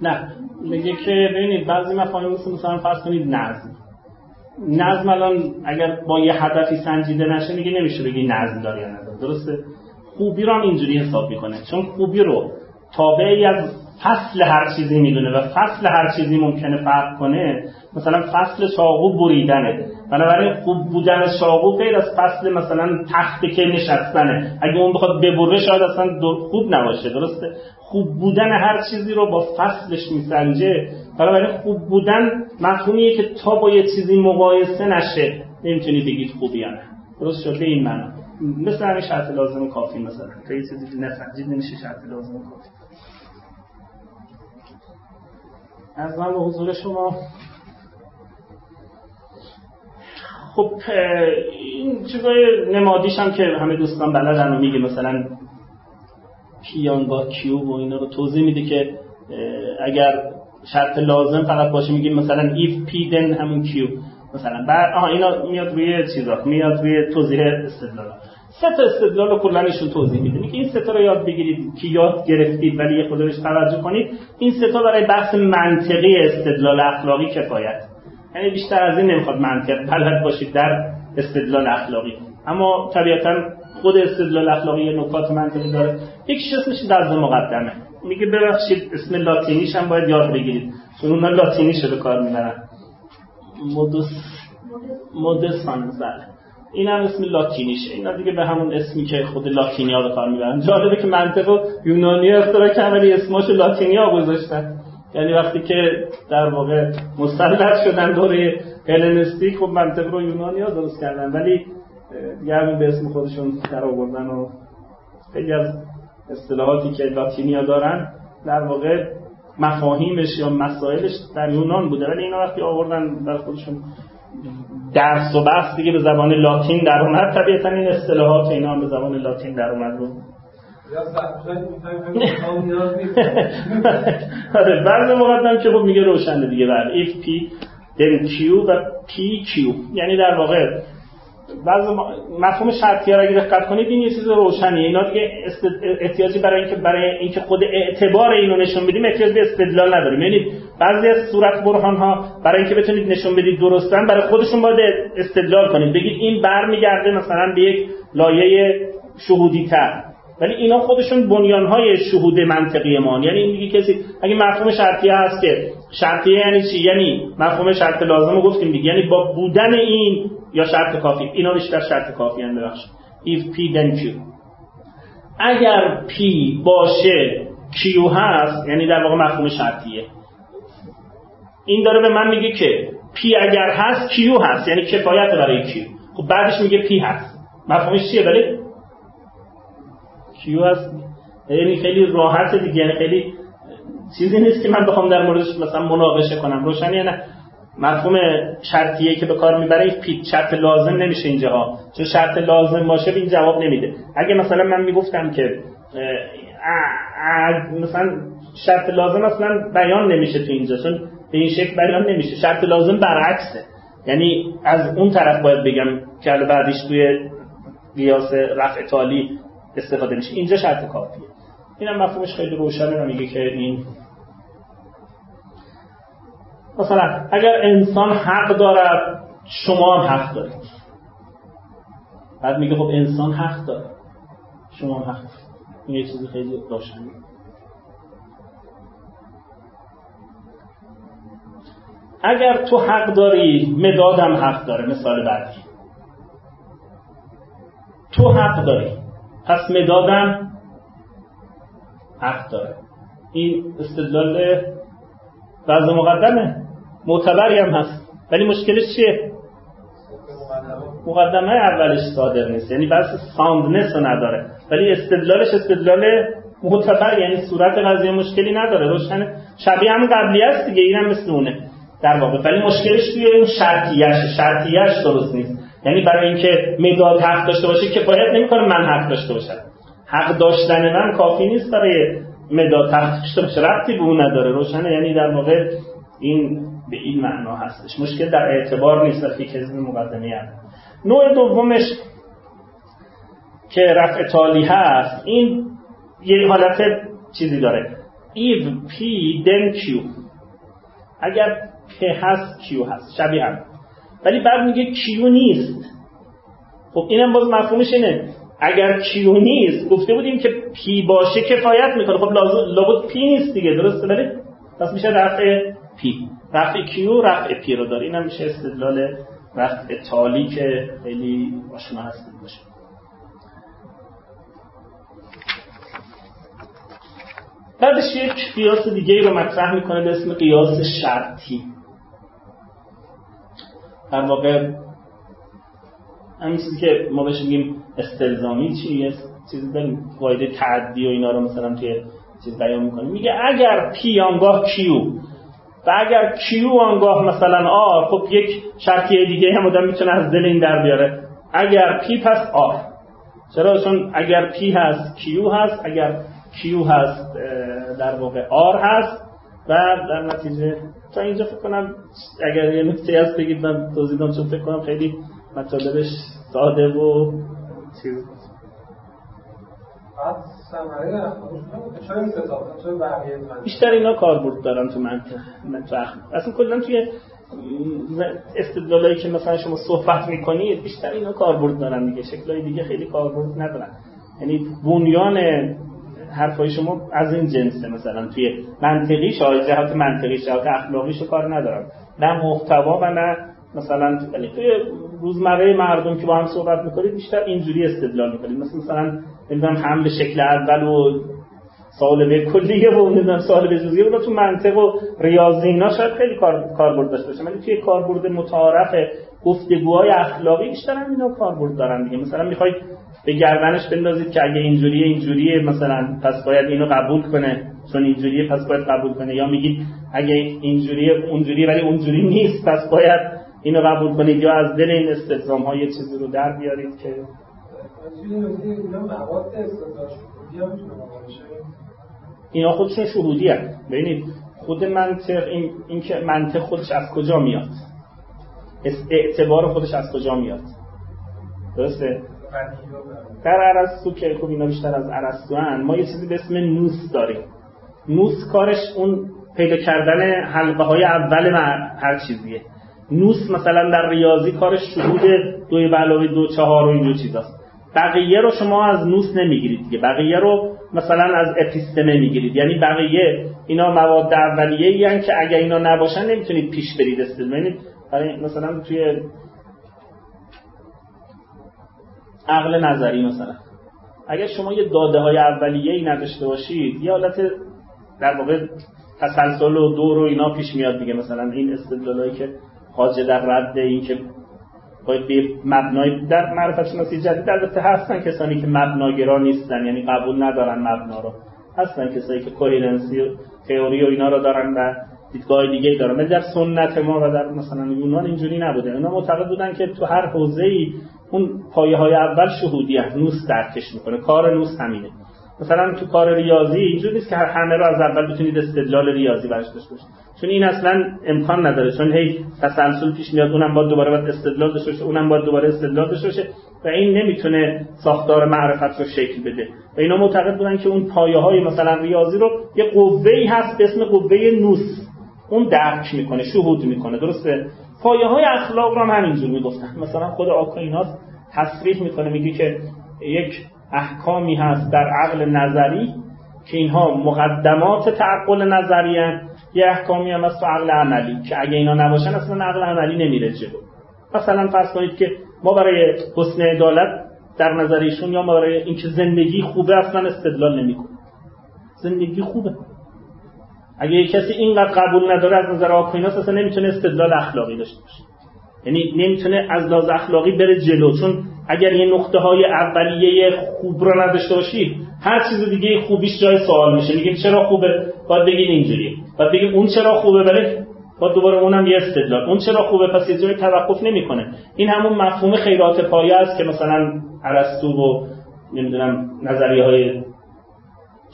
نه. میگه که ببینید بعضی مفاهیم مثل مثلا فرض کنید نظم. نظم الان اگر با یه هدفی سنجیده نشه میگه نمیشه بگی نظم داره یا درسته؟ خوبی رو هم اینجوری حساب می‌کنه. چون خوبی رو تابعی از فصل هر چیزی می‌دونه و فصل هر چیزی ممکنه فرق کنه مثلا فصل چاقو بریدنه. بنابراین خوب بودن چاقو غیر از فصل مثلا تخت که نشستنه. اگه اون بخواد ببره شاید اصلا خوب نباشه درسته؟ خوب بودن هر چیزی رو با فصلش میسنجه. بنابراین خوب بودن مفهومیه که تا با یه چیزی مقایسه نشه نمی‌تونی بگید خوبی یا نه. درست شد به این معنا. مثل همین شرط لازم کافی مثلا. تا یه چیزی نسنجید نمیشه شرط لازم کافی. از من به حضور شما. خب این چیزای نمادیش هم که همه دوستان بلدن و میگه مثلا پیان با کیو و اینا رو توضیح میده که اگر شرط لازم فقط باشه میگیم مثلا if p then همون کیو. مثلا بعد آها اینا میاد روی چیزا میاد روی توضیح استدلال. سه تا استدلال رو کلا ایشون توضیح میده. که این سه تا رو یاد بگیرید که یاد گرفتید ولی یه خودش توجه کنید. این سه تا برای بحث منطقی استدلال اخلاقی کفایت. یعنی بیشتر از این نمی‌خواد منطق بلد باشید در استدلال اخلاقی. اما طبیعتا خود استدلال اخلاقی نکات منطقی داره. یکیش اسمش در مقدمه. میگه ببخشید اسم لاتینیش هم باید یاد بگیرید. چون اونا لاتینیش به کار می‌برن. مودس مودسان بله. این هم اسم لاتینیشه. اینا دیگه به همون اسمی که خود لاتینی ها به کار می‌برن. جالبه که منطق یونانی اختراع کردن ولی اسمش لاتینی ها گذاشتن. یعنی وقتی که در واقع مسلط شدن دوره هلنستیک خب منطق رو یونانی ها درست کردن ولی دیگه به اسم خودشون در آوردن و خیلی از اصطلاحاتی که لاتینی ها دارن در واقع مفاهیمش یا مسائلش در یونان بوده. ولی اینا وقتی آوردن در خودشون درس و بحث دیگه به زبان لاتین در اومد طبیعتا این اصطلاحات اینا هم به زبان لاتین در اومد. رو <laughs> آره بعض مقدم که خب میگه روشنه دیگه بعد if p then q و p q. یعنی در واقع بعض مفهوم شرطی را اگه دقت کنید این یه چیز روشنیه. اینا دیگه احتیاجی برای اینکه برای اینکه خود اعتبار اینو نشون بدیم احتیاج به استدلال نداریم. یعنی بعضی از صورت برهان ها برای اینکه بتونید نشون بدید درستن برای خودشون باید استدلال کنید. بگید این برمیگرده مثلا به یک لایه شهودی تر ولی اینا خودشون بنیان های شهود منطقی ما یعنی این کسی اگه مفهوم شرطیه هست که شرطیه یعنی چی؟ یعنی مفهوم شرط لازم رو گفتیم دیگه. یعنی با بودن این یا شرط کافی. اینا بیشتر شرط کافی هم ببخشید. If p then q. اگر p باشه q هست یعنی در واقع مفهوم شرطیه. این داره به من میگه که p اگر هست q هست. یعنی کفایت برای q. خب بعدش میگه p هست. مفهومش چیه؟ ولی q هست؟ یعنی خیلی راحت دیگه یعنی خیلی چیزی نیست که من بخوام در موردش مثلا مناقشه کنم. روشنیه نه؟ مفهوم شرطیه که به کار می‌بره پیت شرط لازم نمیشه اینجا چون شرط لازم باشه این جواب نمیده. اگه مثلا من می‌گفتم که مثلا شرط لازم اصلا بیان نمیشه تو اینجا چون به این شکل بیان نمیشه. شرط لازم برعکسه. یعنی از اون طرف باید بگم که بعدش توی قیاس رفع تالی استفاده میشه. اینجا شرط کافیه. اینم مفهومش خیلی روشنه میگه که این مثلا اگر انسان حق دارد شما هم حق دارید. بعد میگه خب انسان حق داره شما هم حق این یه چیزی خیلی روشنه. اگر تو حق داری مدادم حق داره. مثال بعدی. تو حق داری. پس مدادم حق داره. این استدلال بعض مقدمه. معتبری هم هست. ولی مشکلش چیه؟ مقدمه اولش صادر نیست. یعنی بحث ساندنس رو نداره. ولی استدلالش استدلال معتبر یعنی صورت قضیه مشکلی نداره. روشنه شبیه هم قبلی است دیگه اینم مثل اونه. در واقع. ولی مشکلش توی اون شرطیش شرطیش درست نیست. یعنی برای اینکه مداد حق داشته باشه کفایت نمی‌کنه من حق داشته باشم. حق داشتن من کافی نیست برای مداد حق داشته باشه. ربطی به اون نداره روشنه. یعنی در واقع این به این معنا هستش. مشکل در اعتبار نیست وقتی که مقدمه هم. نوع دومش که رفع تالی هست این یه حالت چیزی داره. if p then q اگر p هست q هست. شبیه هم. ولی بعد میگه q نیست. خب اینم باز مفهومش اینه. اگر q نیست گفته بودیم که p باشه کفایت می‌کنه. خب لابد p نیست دیگه درسته؟ ولی پس میشه رفع p رفع q رفع p رو داره. اینم میشه استدلال رفع تالی که خیلی آشنا هستید باشه. بعدش یک قیاس دیگه رو مطرح می‌کنه به اسم قیاس شرطی. در واقع همین چیزی که ما بهش میگیم استلزامی چیه؟ چیزی داریم قاعده تعدی و اینا رو مثلا توی چیز بیان می‌کنیم میگه اگر P آنگاه Q و اگر Q آنگاه مثلا R خب یک شرطی دیگه هم آدم می‌تونه از دل این در بیاره. اگر P پس R چرا؟ چون اگر P هست Q هست. اگر Q هست در واقع R هست. و در نتیجه تا اینجا فکر کنم اگر یه نکته هست بگید من توضیح بدم چون فکر کنم خیلی مطالبش ساده و چیز بیشتر اینا کاربرد دارن تو منطق اصلا کلا توی استدلالایی که مثلا شما صحبت می‌کنید بیشتر اینا کاربرد دارن دیگه. شکلای دیگه خیلی کاربرد ندارن. یعنی بنیان حرفای شما از این جنسه مثلا. توی منطقی شاید جهت منطقی شاید اخلاقیشو کار ندارم. نه محتوا و نه مثلا توی روزمره مردم که با هم صحبت می‌کنید بیشتر اینجوری استدلال می‌کنید. مثلا مثلا نمی‌دونم حمل شکل اول و سالبه کلیه و نمی‌دونم سالبه جزئیه و تو منطق و ریاضی اینا شاید خیلی کار کاربرد داشته باشه ولی توی کاربرد متعارف گفتگوهای اخلاقی بیشتر اینا کاربرد دارن دیگه. مثلا می‌خواید به گردنش بندازید که اگه اینجوریه اینجوریه مثلا پس باید اینو قبول کنه. چون اینجوریه پس باید قبول کنه. یا میگید اگه اینجوریه اونجوری ولی اونجوری نیست پس باید اینو قبول کنید. یا از دل این استلزام ها یه چیزی رو در بیارید که اینا خودشون شهودی هست. ببینید خود منطق این, این که منطق خودش از کجا میاد؟ اعتبار خودش از کجا میاد؟ درسته؟ در عرستو که خب اینا بیشتر از عرستو هن ما یه چیزی به اسم نوس داریم. نوس کارش اون پیدا کردن حلقه های اول هر چیزیه. نوس مثلا در ریاضی کارش شهود دوی به دو چهار و اینجور چیزاست. بقیه رو شما از نوس نمی‌گیرید دیگه. بقیه رو مثلا از اپیستمه می‌گیرید. یعنی بقیه اینا مواد اولیه ای که اگر اینا نباشن نمی‌تونید پیش برید استدلال مثلا توی عقل نظری مثلا. اگر شما یه داده های اولیه ای نداشته باشید یه حالت در واقع تسلسل و دور و اینا پیش میاد دیگه. مثلا این استدلالایی که خارج در رد این که باید به مبنای در معرفت شناسی جدید البته هستن کسانی که مبناگرا نیستن یعنی قبول ندارن مبنا رو. هستن کسایی که کوهرنسی و تئوری و اینا رو دارن و دیدگاه دیگه دارن. ولی در سنت ما و در مثلا یونان اینجوری نبوده. اینا معتقد بودن که تو هر حوزه‌ای اون پایه های اول شهودی هست نوس درکش می‌کنه کار نوس همینه. مثلا تو کار ریاضی اینجوری نیست که همه رو از اول بتونید استدلال ریاضی برش داشته باشید. چون این اصلا امکان نداره چون هی تسلسل پیش میاد اونم باید دوباره باید استدلال داشته باشه اونم باید دوباره استدلال داشته باشه و این نمی‌تونه ساختار معرفت رو شکل بده. و اینا معتقد بودن که اون پایه های مثلا ریاضی رو یه قوه هست به اسم قوه نوس. اون درک می‌کنه شهود می‌کنه درسته؟ پایه های اخلاق رو هم همینجور می‌گفتن. مثلا خود آکایناس تصریح می‌کنه میگه که یک احکامی هست در عقل نظری که اینها مقدمات تعقل نظری یه احکامی هم هست تو عقل عملی که اگه اینا نباشن اصلا عقل عملی نمیره جلو. مثلا فرض کنید که ما برای حسن عدالت در نظریشون یا ما برای اینکه زندگی خوبه اصلا استدلال نمی‌کنه زندگی خوبه. اگه کسی اینقدر قبول نداره از نظر آکویناس اصلا نمی‌تونه استدلال اخلاقی داشته باشه. یعنی نمی‌تونه از لحاظ اخلاقی بره جلو. چون اگر یه نقطه های اولیه خوب رو نداشته باشید هر چیز دیگه خوبیش جای سوال میشه. میگیم چرا خوبه؟ باید بگین اینجوری باید بگیم اون چرا خوبه؟ بله. باید دوباره اونم یه استدلال. اون چرا خوبه؟ پس یه جای توقف نمی‌کنه. این همون مفهوم خیرات پایه است که مثلا ارسطو و نمی‌دونم نظریه های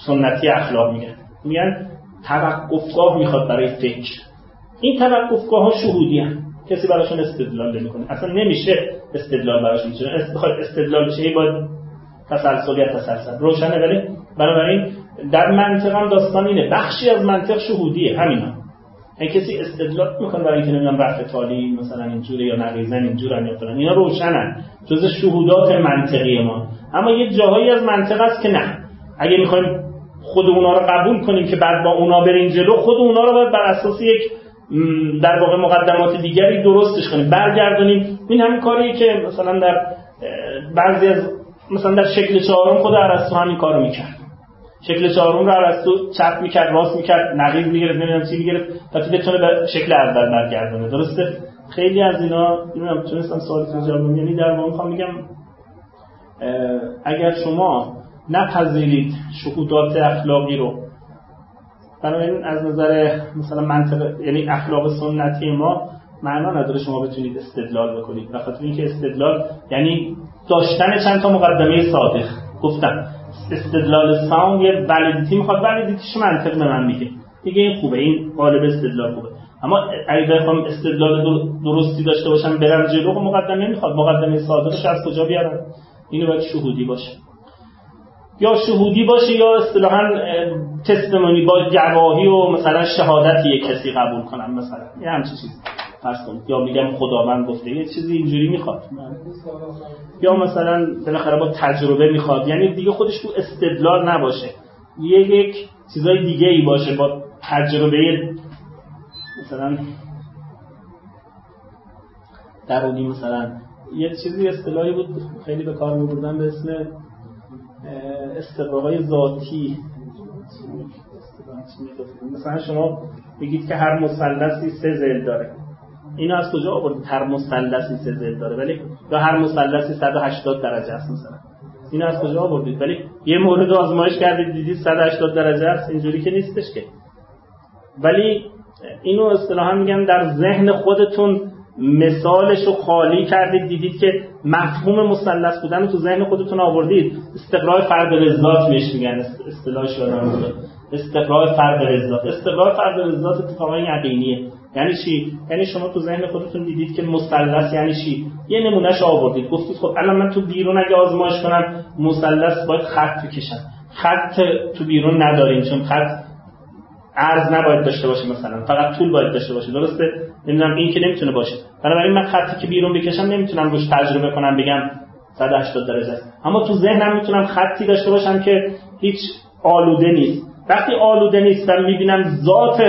سنتی اخلاق میگن. میگن توقفگاه می‌خواد برای فکر. این توقفگاه ها شهودی هم. کسی براشون استدلال نمی‌کنه. اصلا نمیشه استدلال براشون چون بخواد استدلال بشه باید تسلسلیت تسلسل. روشنه ولی بنابراین در منطق هم داستان اینه. بخشی از منطق شهودیه. همینا این کسی استدلال می‌کنه برای اینکه نمی‌دونم رفع تالی مثلا اینجوره یا نقیزن اینجورن یا فلان. اینا روشنن. جز شهودات منطقی ما. اما یه جاهایی از منطق است که نه. اگه می‌خوایم خود اونا رو قبول کنیم که بعد با اونا بریم جلو خود اونا رو باید بر اساس یک در واقع مقدمات دیگری درستش کنیم برگردونیم. این همین کاریه که مثلا در بعضی از مثلا در شکل چهارم خود ارسطو همین کارو می‌کرد. شکل چهارم رو ارسطو چپ می‌کرد راست می‌کرد نقیض می‌گرفت نمی‌دونم چی می‌گرفت تا که بتونه به شکل اول برگردونه. درسته؟ خیلی از اینا نمی‌دونم تونستم سوالتون جواب یعنی در واقع می‌خوام میگم اگر شما نپذیرید شهودات اخلاقی رو. بنابراین از نظر مثلا منطق یعنی اخلاق سنتی ما معنا نداره شما بتونید استدلال بکنید. به خاطر اینکه استدلال یعنی داشتن چند تا مقدمه صادق. گفتم استدلال سام یه ولیدیتی می‌خواد ولیدیتیش منطق به من میگه؟ دیگه این خوبه این قالب استدلال خوبه. اما اگه بخوام استدلال درستی داشته باشم برم جلو خب مقدمه می‌خواد. مقدمه صادقش از کجا بیارم؟ اینو باید شهودی باشه. یا شهودی باشه یا اصطلاحا تستمونی با گواهی و مثلا شهادتی یک کسی قبول کنم مثلا یه همچین چیزی. فرض کنید. یا میگم خداوند گفته یه چیزی اینجوری می‌خواد. یا مثلا بالاخره با تجربه می‌خواد. یعنی دیگه خودش تو استدلال نباشه. یه یک چیزای دیگه ای باشه با تجربه مثلا درونی مثلا. یه چیزی اصطلاحی بود خیلی به کار میبردن به اسم استقراقای ذاتی. مثلا شما بگید که هر مثلثی سه زل داره. اینا از کجا آوردید؟ هر مثلثی سه زل داره. ولی یا هر مثلثی 180 درجه است مثلا. اینا از کجا آوردید؟ ولی یه مورد آزمایش کردید دیدید 180 درجه است اینجوری که نیستش که. ولی اینو اصطلاحا میگن در ذهن خودتون مثالش رو خالی کردید دیدید که مفهوم مثلث بودن رو تو ذهن خودتون آوردید. استقرار فرد رضات میش میگن. اصطلاحش یادم استقرار فرد رضات استقرار فرد رضات اتفاقا یقینیه. یعنی چی؟ یعنی شما تو ذهن خودتون دیدید که مثلث یعنی چی؟ یه نمونهش آوردید. گفتید خب الان من تو بیرون اگه آزمایش کنم مثلث باید خط بکشم. خط تو بیرون نداریم چون خط عرض نباید داشته باشه مثلا. فقط طول باید داشته باشه. درسته؟ نمی‌دونم این که نمی‌تونه باشه. بنابراین من خطی که بیرون بکشم نمی‌تونم روش تجربه کنم بگم 180 درجه. است اما تو ذهنم می‌تونم خطی داشته باشم که هیچ آلوده نیست. وقتی آلوده نیستم می‌بینم ذات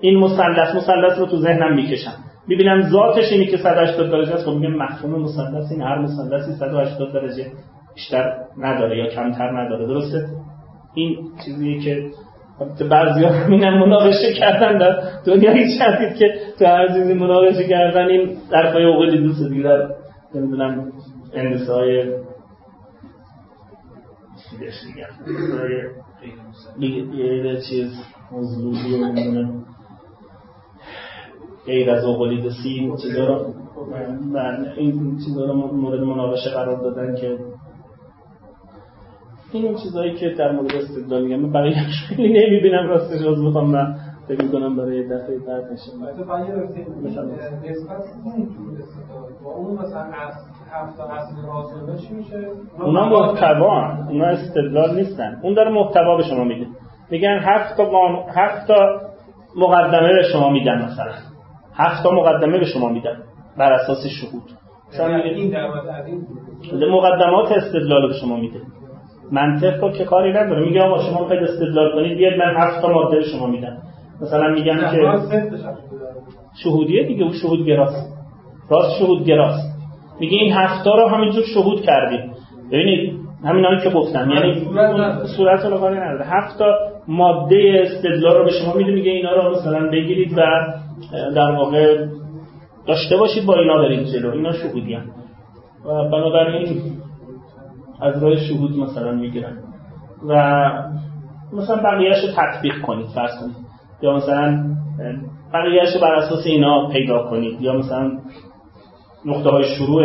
این مثلث مثلث رو تو ذهنم می‌کشم. می‌بینم ذاتش اینی که 180 درجه است. خب میگم مفهوم مثلث این هر مثلثی 180 درجه بیشتر نداره یا کمتر نداره. درسته؟ این چیزیه که بعضی ها همینم مناقشه کردن در دنیای جدید که تو هر چیزی مناقشه کردن این پای اوقلی دوست دیگه در نمی‌دونم چی یه چیز مزلوبی و نمی‌دونم غیر از اوقلی سیم چیزا رو این چیزا رو مورد مناقشه قرار دادن که این چیزایی که در مورد استدلال میگم. من برای خیلی نمی‌بینم راستش از می‌خوام من فکر کنم برای دفعه بعد نشه مثلا اون مثلا اونا محتوا. اونا استدلال نیستن. اون داره محتوا به شما میده. میگن هفت تا هفت تا مقدمه به شما میدن مثلا. هفت تا مقدمه به شما میدن بر اساس شهود. مثلا مقدمات استدلال به شما میده. منطق رو که کاری نداره. میگه آقا شما می‌خواید استدلال کنید بیاد من هفت تا ماده شما میدم. مثلا میگن که شهودیه دیگه اون شهود گراست. راست شهود گراست. میگه این هفت تا رو همینجور شهود کردیم. ببینید همین که گفتم. یعنی صورت رو کاری نداره. هفت تا ماده استدلال رو به شما میده میگه اینا رو مثلا بگیرید و در واقع داشته باشید با اینا برید جلو. اینا شهودی هم. و بنابراین از راه شهود مثلا می‌گیرن. و مثلا بقیهش رو تطبیق کنید فرض کنید. یا مثلا بقیهش رو بر اساس اینا پیدا کنید. یا مثلا نقطه های شروع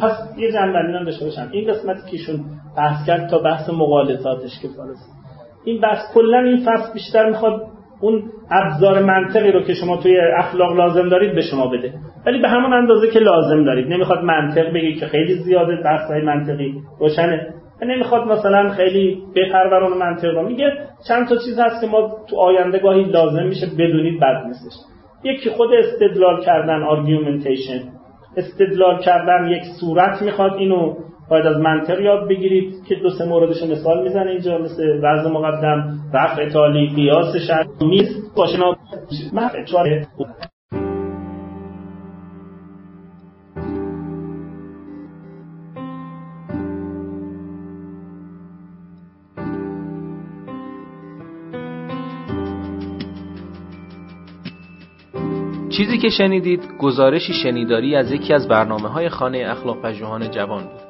پس یه جنبندی هم داشته باشم. این قسمتی که ایشون بحث کرد تا بحث مغالطاتش که فارسی این بحث کلا این فصل بیشتر می‌خواد اون ابزار منطقی رو که شما توی اخلاق لازم دارید به شما بده. ولی به همون اندازه که لازم دارید. نمی‌خواد منطق بگی که خیلی زیاده بحث‌های منطقی روشنه. نمی‌خواد مثلا خیلی بپرورون منطق رو. میگه چند تا چیز هست که ما تو آینده گاهی لازم میشه بدونید بد نیستش. یکی خود استدلال کردن argumentation استدلال کردن یک صورت می‌خواد اینو باید از منطق یاد بگیرید که دو سه موردش مثال می‌زنه اینجا مثل وضع مقدم رفع تالی قیاس شرط میز باشنا چیزی که شنیدید گزارشی شنیداری از یکی از برنامه های خانه اخلاق پژوهان جوان بود.